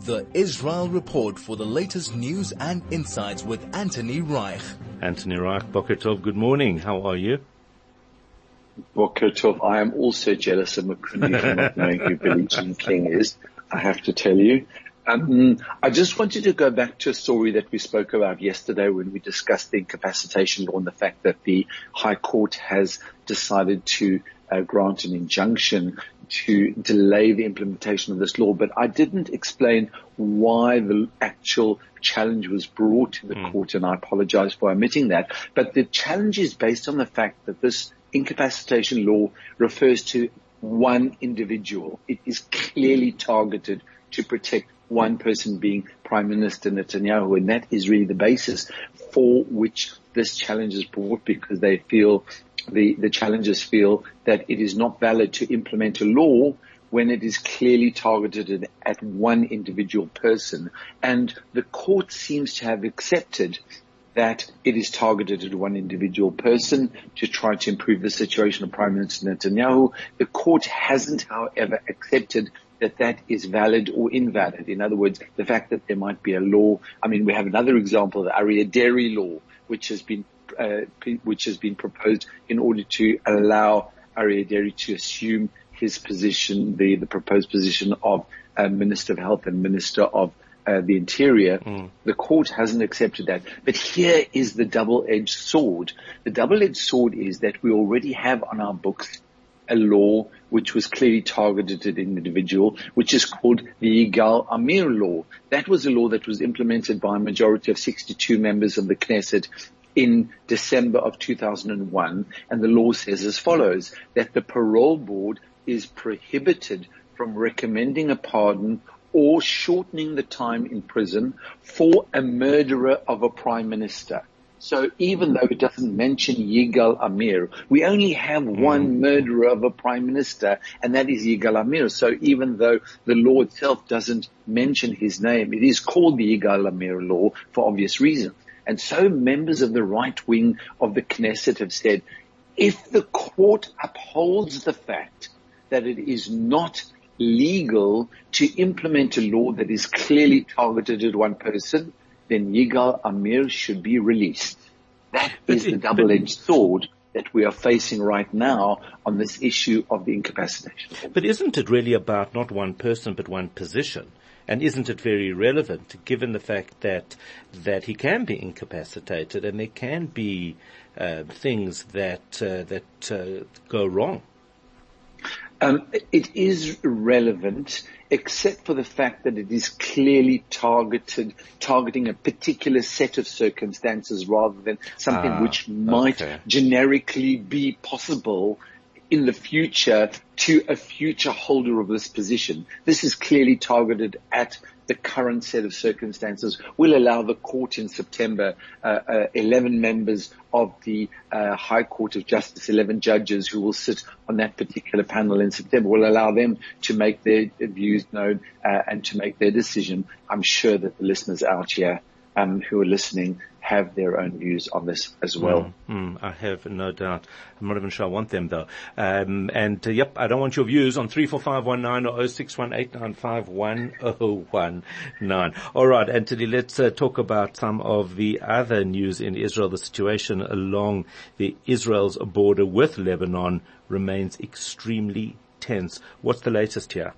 The Israel Report for the latest news and insights with Anthony Reich. Anthony Reich, Boker Tov, good morning. How are you? Boker Tov, I am also jealous of McCrinley for not knowing who Billie Jean King is, I have to tell you. Um, I just wanted to go back to a story that we spoke about yesterday when we discussed the incapacitation law and the fact that the High Court has decided to uh, grant an injunction to delay the implementation of this law, but I didn't explain why the actual challenge was brought to the mm. court, and I apologize for omitting that. But the challenge is based on the fact that this incapacitation law refers to one individual. It is clearly targeted to protect one person being Prime Minister Netanyahu, and that is really the basis for which this challenge is brought because they feel the, the challengers feel that it is not valid to implement a law when it is clearly targeted at one individual person. And the court seems to have accepted that it is targeted at one individual person to try to improve the situation of Prime Minister Netanyahu. The court hasn't, however, accepted that that is valid or invalid. In other words, the fact that there might be a law. I mean, we have another example, the Aryeh Deri law, which has been which has been proposed in order to allow Aryeh Deri to assume his position, the, the proposed position of uh, Minister of Health and Minister of uh, the Interior. Mm. The court hasn't accepted that. But here is the double-edged sword. The double-edged sword is that we already have on our books a law which was clearly targeted at an individual, which is called the Yigal Amir law. That was a law that was implemented by a majority of 62 members of the Knesset in December of 2001 and the law says as follows, that the parole board is prohibited from recommending a pardon or shortening the time in prison for a murderer of a prime minister. So even though it doesn't mention Yigal Amir, we only have mm. one murderer of a prime minister, and that is Yigal Amir. So even though the law itself doesn't mention his name, it is called the Yigal Amir law for obvious reasons. And so members of the right wing of the Knesset have said, if the court upholds the fact that it is not legal to implement a law that is clearly targeted at one person, then Yigal Amir should be released. That is the double-edged sword that we are facing right now on this issue of the incapacitation. But isn't it really about not one person but one position? And isn't it very relevant given the fact that, that he can be incapacitated and there can be uh, things that, uh, that uh, go wrong? Um, it is relevant, except for the fact that it is clearly targeted, targeting a particular set of circumstances rather than something ah, which might okay. generically be possible in the future to a future holder of this position. This is clearly targeted at the current set of circumstances. We'll allow the court in September, uh, uh, 11 members of the uh, High Court of Justice, 11 judges who will sit on that particular panel in September. We'll allow them to make their views known uh, and to make their decision. I'm sure that the listeners out here um, who are listening have their own views on this as well. Mm, mm, I have no doubt. I'm not even sure I want them though. Um, and uh, yep, I don't want your views on 34519 or 0618951019. All right, Anthony, let's uh, talk about some of the other news in Israel. The situation along the Israel's border with Lebanon remains extremely tense. What's the latest here?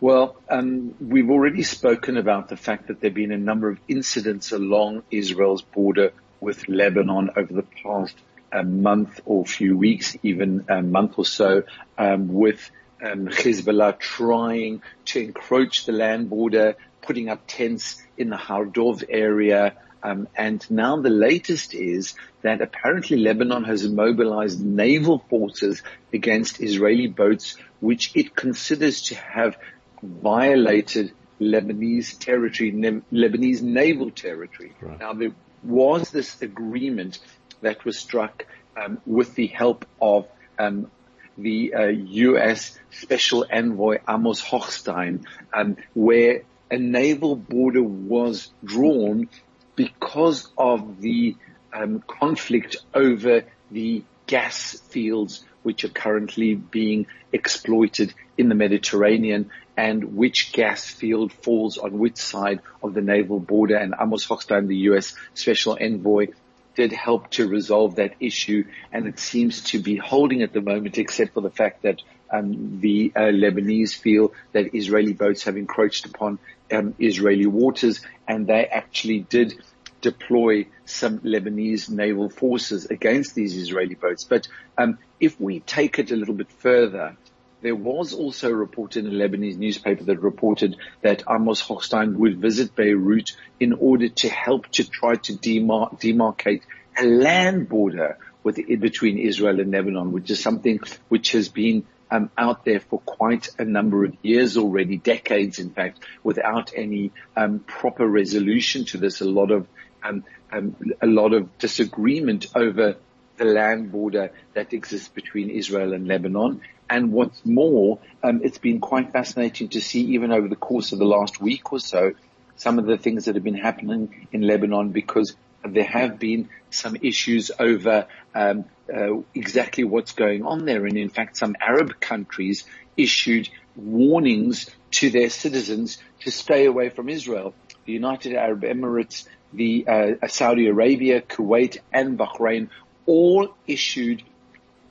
Well, um, we've already spoken about the fact that there have been a number of incidents along Israel's border with Lebanon over the past uh, month or few weeks, even a month or so, um, with um, Hezbollah trying to encroach the land border, putting up tents in the Har Dov area, Um, and now the latest is that apparently Lebanon has mobilized naval forces against Israeli boats, which it considers to have violated Lebanese territory, ne- Lebanese naval territory. Right. Now there was this agreement that was struck um, with the help of um, the uh, U.S. Special Envoy Amos Hochstein, um, where a naval border was drawn because of the um, conflict over the gas fields which are currently being exploited in the Mediterranean and which gas field falls on which side of the naval border. And Amos Hochstein, the U.S. Special Envoy, did help to resolve that issue, and it seems to be holding at the moment, except for the fact that um, the uh, Lebanese feel that Israeli boats have encroached upon um, Israeli waters, and they actually did deploy some Lebanese naval forces against these Israeli boats. But um, if we take it a little bit further, there was also a report in a Lebanese newspaper that reported that Amos Hochstein would visit Beirut in order to help to try to demar- demarcate a land border with, between Israel and Lebanon, which is something which has been um, out there for quite a number of years already, decades in fact, without any um, proper resolution to this. A lot of um, um a lot of disagreement over the land border that exists between Israel and Lebanon. And what's more, um, it's been quite fascinating to see even over the course of the last week or so, some of the things that have been happening in Lebanon because there have been some issues over um, uh, exactly what's going on there. And in fact, some Arab countries issued warnings to their citizens to stay away from Israel. The United Arab Emirates, the uh, Saudi Arabia, Kuwait, and Bahrain all issued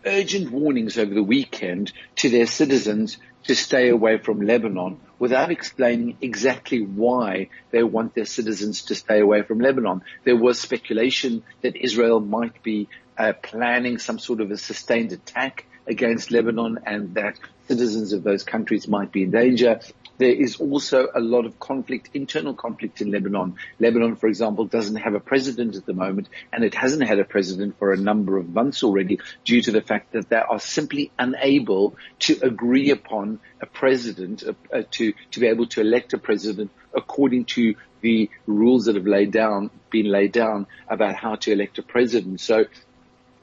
urgent warnings over the weekend to their citizens to stay away from Lebanon without explaining exactly why they want their citizens to stay away from Lebanon. There was speculation that Israel might be uh, planning some sort of a sustained attack against Lebanon and that citizens of those countries might be in danger. There is also a lot of conflict, internal conflict in Lebanon. Lebanon, for example, doesn't have a president at the moment, and it hasn't had a president for a number of months already due to the fact that they are simply unable to agree upon a president, uh, uh, to, to be able to elect a president according to the rules that have laid down, been laid down about how to elect a president. So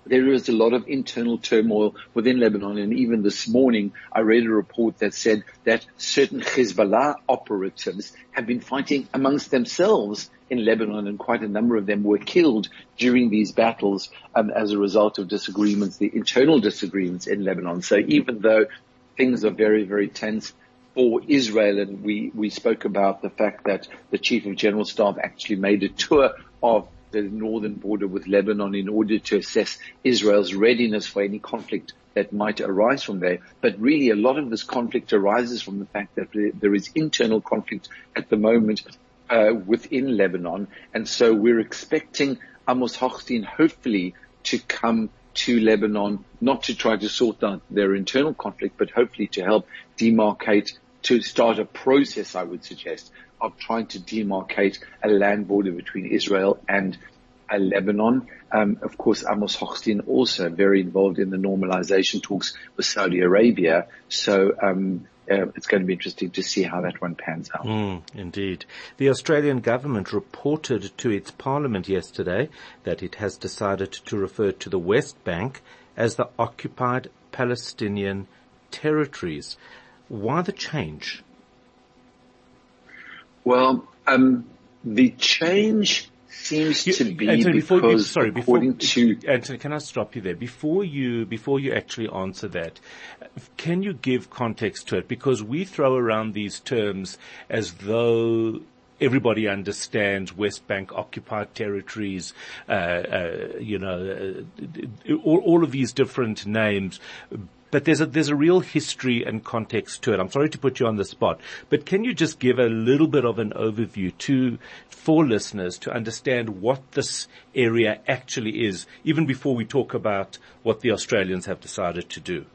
there is a lot of internal turmoil within Lebanon. And even this morning, I read a report that said that certain Hezbollah operatives have been fighting amongst themselves in Lebanon, and quite a number of them were killed during these battles um, as a result of disagreements, the internal disagreements in Lebanon. So even though things are very, very tense, for Israel, and we, we spoke about the fact that the chief of general staff actually made a tour of the northern border with Lebanon in order to assess Israel's readiness for any conflict that might arise from there. But really a lot of this conflict arises from the fact that there is internal conflict at the moment uh, within Lebanon. And so we're expecting Amos Hochstein hopefully to come to Lebanon, not to try to sort out their internal conflict, but hopefully to help demarcate, to start a process, I would suggest, of trying to demarcate a land border between Israel and uh, Lebanon. Um, of course, Amos Hochstein also very involved in the normalization talks with Saudi Arabia. So um, uh, it's going to be interesting to see how that one pans out. Mm, indeed. The Australian government reported to its parliament yesterday that it has decided to refer to the West Bank as the occupied Palestinian territories. Why the change? Well, um, the change seems you, to be Anthony, because before, sorry, before, to Anthony, can I stop you there before you before you actually answer that? Can you give context to it because we throw around these terms as though everybody understands West Bank occupied territories, uh, uh, you know, uh, all, all, of these different names. But there's a, there's a real history and context to it. I'm sorry to put you on the spot, but can you just give a little bit of an overview to, for listeners to understand what this area actually is, even before we talk about what the Australians have decided to do?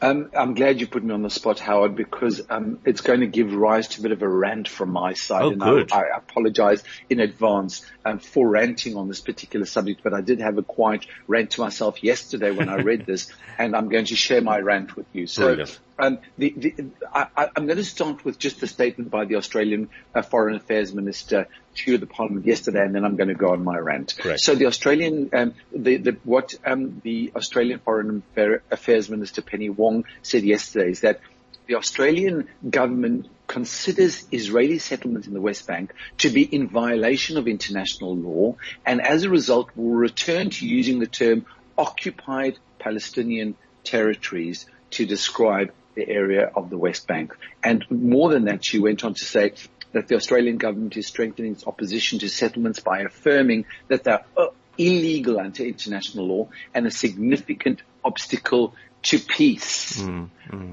Um, I'm glad you put me on the spot, Howard, because um, it's going to give rise to a bit of a rant from my side. Oh, and good. I, I apologize in advance um, for ranting on this particular subject, but I did have a quiet rant to myself yesterday when I read this, and I'm going to share my rant with you. So, Brilliant. Um, the, the, I, I'm going to start with just a statement by the Australian uh, Foreign Affairs Minister to the Parliament yesterday, and then I'm going to go on my rant. Great. So the Australian, um, the, the, what um, the Australian Foreign Affairs Minister Penny Wong said yesterday is that the Australian government considers Israeli settlements in the West Bank to be in violation of international law, and as a result will return to using the term occupied Palestinian territories to describe the area of the West Bank. And more than that, she went on to say that the Australian government is strengthening its opposition to settlements by affirming that they're illegal under international law and a significant obstacle to peace.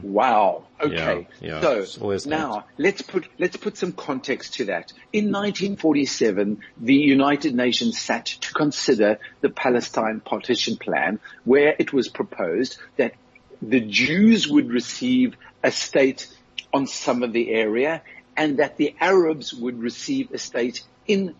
Wow. Okay. Yeah, yeah. So now let's put let's put some context to that. In 1947, the United Nations sat to consider the Palestine partition plan, where it was proposed that the Jews would receive a state on some of the area, and that the Arabs would receive a state in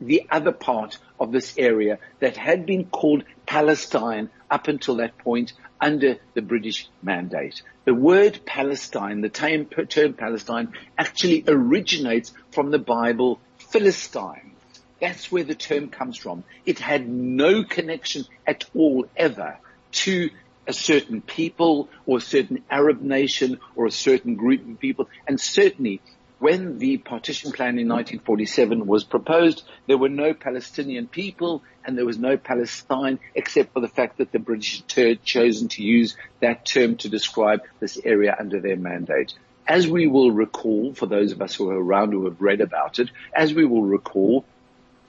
the other part of this area that had been called Palestine up until that point under the British mandate. The word Palestine, the term, term Palestine, actually originates from the Bible Philistine. That's where the term comes from. It had no connection at all ever to a certain people or a certain Arab nation or a certain group of people. And certainly when the partition plan in 1947 was proposed, there were no Palestinian people and there was no Palestine except for the fact that the British had chosen to use that term to describe this area under their mandate. As we will recall, for those of us who are around who have read about it, as we will recall,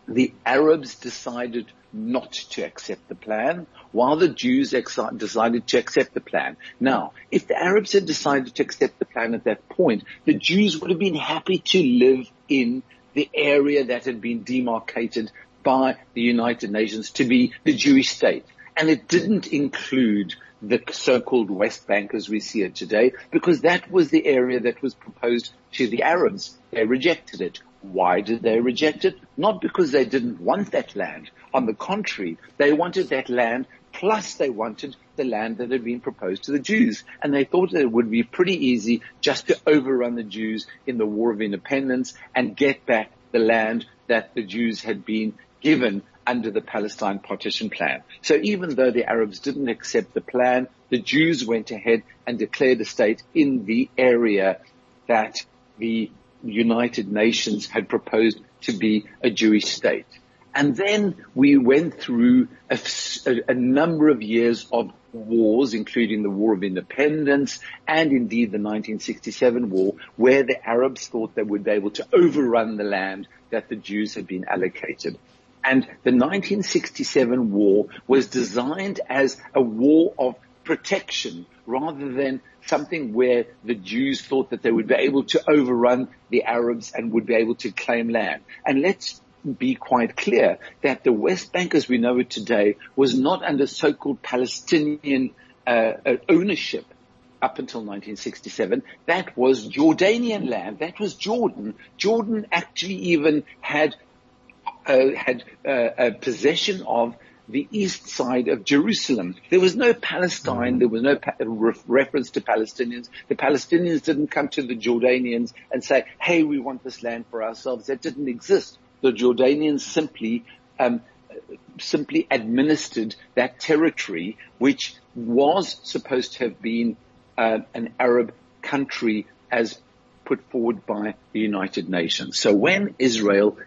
the Arabs decided not to accept the plan, while the Jews decided to accept the plan. Now, if the Arabs had decided to accept the plan at that point, the Jews would have been happy to live in the area that had been demarcated by the United Nations to be the Jewish state. And it didn't include the so-called West Bank as we see it today, because that was the area that was proposed to the Arabs. They rejected it. Why did they reject it? Not because they didn't want that land. On the contrary, they wanted that land plus they wanted the land that had been proposed to the Jews. And they thought that it would be pretty easy just to overrun the Jews in the War of Independence and get back the land that the Jews had been given under the Palestine partition plan. So even though the Arabs didn't accept the plan, the Jews went ahead and declared a state in the area that the United Nations had proposed to be a Jewish state. And then we went through a, a, number of years of wars, including the War of Independence and indeed the 1967 war, where the Arabs thought they would be able to overrun the land that the Jews had been allocated. And the 1967 war was designed as a war of protection rather than something where the Jews thought that they would be able to overrun the Arabs and would be able to claim land. And let's be quite clear that the West Bank as we know it today was not under so-called Palestinian uh, ownership up until 1967. That was Jordanian land. That was Jordan. Jordan actually even had uh, had uh, a possession of the east side of Jerusalem. There was no Palestine. There was no pa- re- reference to Palestinians. The Palestinians didn't come to the Jordanians and say, "Hey, we want this land for ourselves." That didn't exist. The Jordanians simply um, simply administered that territory, which was supposed to have been uh, an Arab country as put forward by the United Nations. So when Israel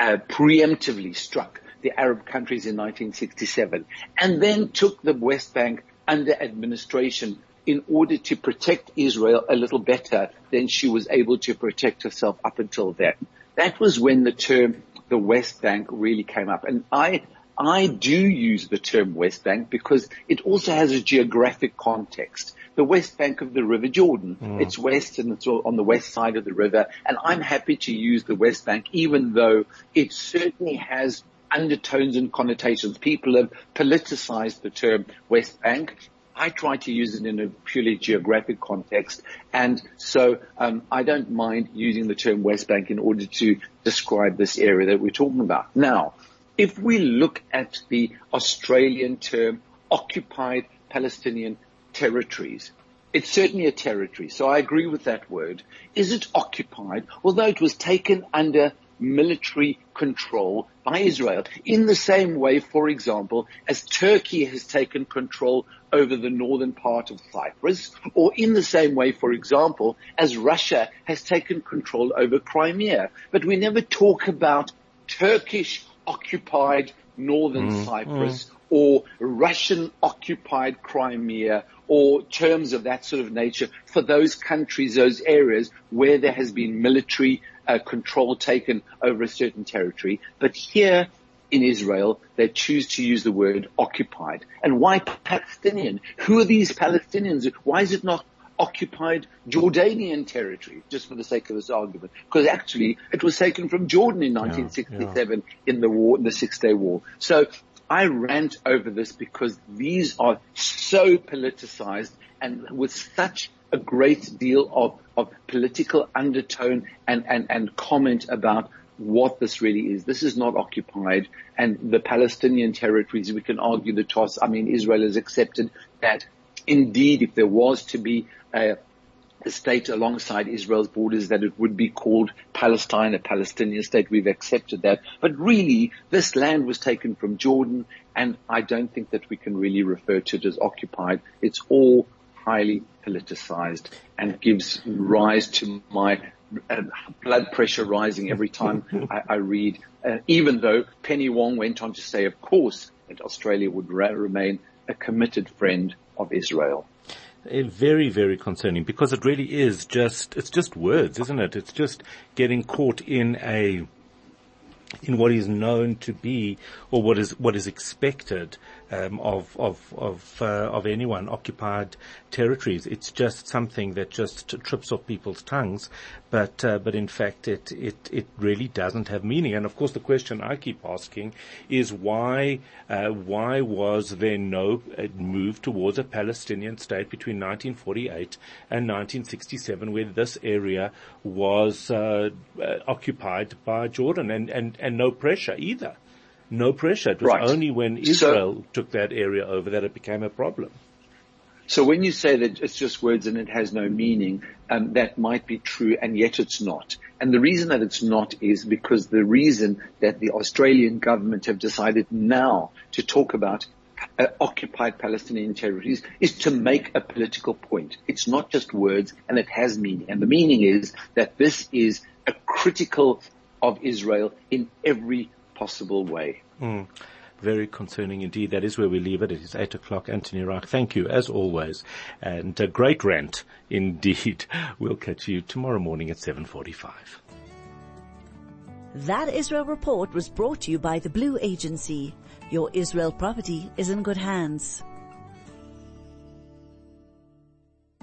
uh, preemptively struck the Arab countries in 1967 and then took the West Bank under administration in order to protect Israel a little better than she was able to protect herself up until then. That was when the term the West Bank really came up. And I, I do use the term West Bank because it also has a geographic context. The West Bank of the River Jordan. Mm. It's west and it's on the west side of the river. And I'm happy to use the West Bank even though it certainly has undertones and connotations. People have politicized the term West Bank. I try to use it in a purely geographic context. And so, um, I don't mind using the term West Bank in order to describe this area that we're talking about. Now, if we look at the Australian term occupied Palestinian territories, it's certainly a territory. So I agree with that word. Is it occupied? Although it was taken under military control by Israel. In the same way, for example, as Turkey has taken control over the northern part of Cyprus, or in the same way, for example, as Russia has taken control over Crimea. But we never talk about Turkish occupied northern mm, Cyprus mm. or Russian occupied Crimea or terms of that sort of nature for those countries, those areas where there has been military uh, control taken over a certain territory. But here in Israel, they choose to use the word occupied. And why Palestinian? Who are these Palestinians? Why is it not occupied Jordanian territory, just for the sake of this argument? Because actually, it was taken from Jordan in 1967 yeah, yeah. in the war, in the Six Day War. So I rant over this because these are so politicized and with such a great deal of, of political undertone and, and, and comment about what this really is. This is not occupied and the Palestinian territories, we can argue the toss. I mean, Israel has accepted that indeed if there was to be a, a state alongside Israel's borders that it would be called Palestine, a Palestinian state. We've accepted that. But really, this land was taken from Jordan and I don't think that we can really refer to it as occupied. It's all highly politicized and gives rise to my uh, blood pressure rising every time I, I read, uh, even though Penny Wong went on to say, of course, that Australia would ra- remain a committed friend of Israel. Uh, very, very concerning because it really is just, it's just words, isn't it? It's just getting caught in a, in what is known to be or what is what is expected um, of of of uh, of anyone occupied territories. It's just something that just trips off people's tongues, but uh, but in fact it it it really doesn't have meaning. And of course, the question I keep asking is why uh, why was there no uh, move towards a Palestinian state between 1948 and 1967, where this area was uh, uh, occupied by Jordan, and and and no pressure either no pressure. It was right. only when Israel so, took that area over that it became a problem. So when you say that it's just words and it has no meaning, um, that might be true, and yet it's not. And the reason that it's not is because the reason that the Australian government have decided now to talk about uh, occupied Palestinian territories is to make a political point. It's not just words, and it has meaning. And the meaning is that this is a critical of Israel in every possible way. Mm. Very concerning indeed. That is where we leave it. It is eight o'clock. Anthony Reich, thank you as always. And a great rant indeed. We'll catch you tomorrow morning at 7.45. That Israel report was brought to you by the Blue Agency. Your Israel property is in good hands.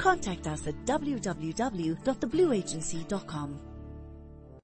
Contact us at www.theblueagency.com.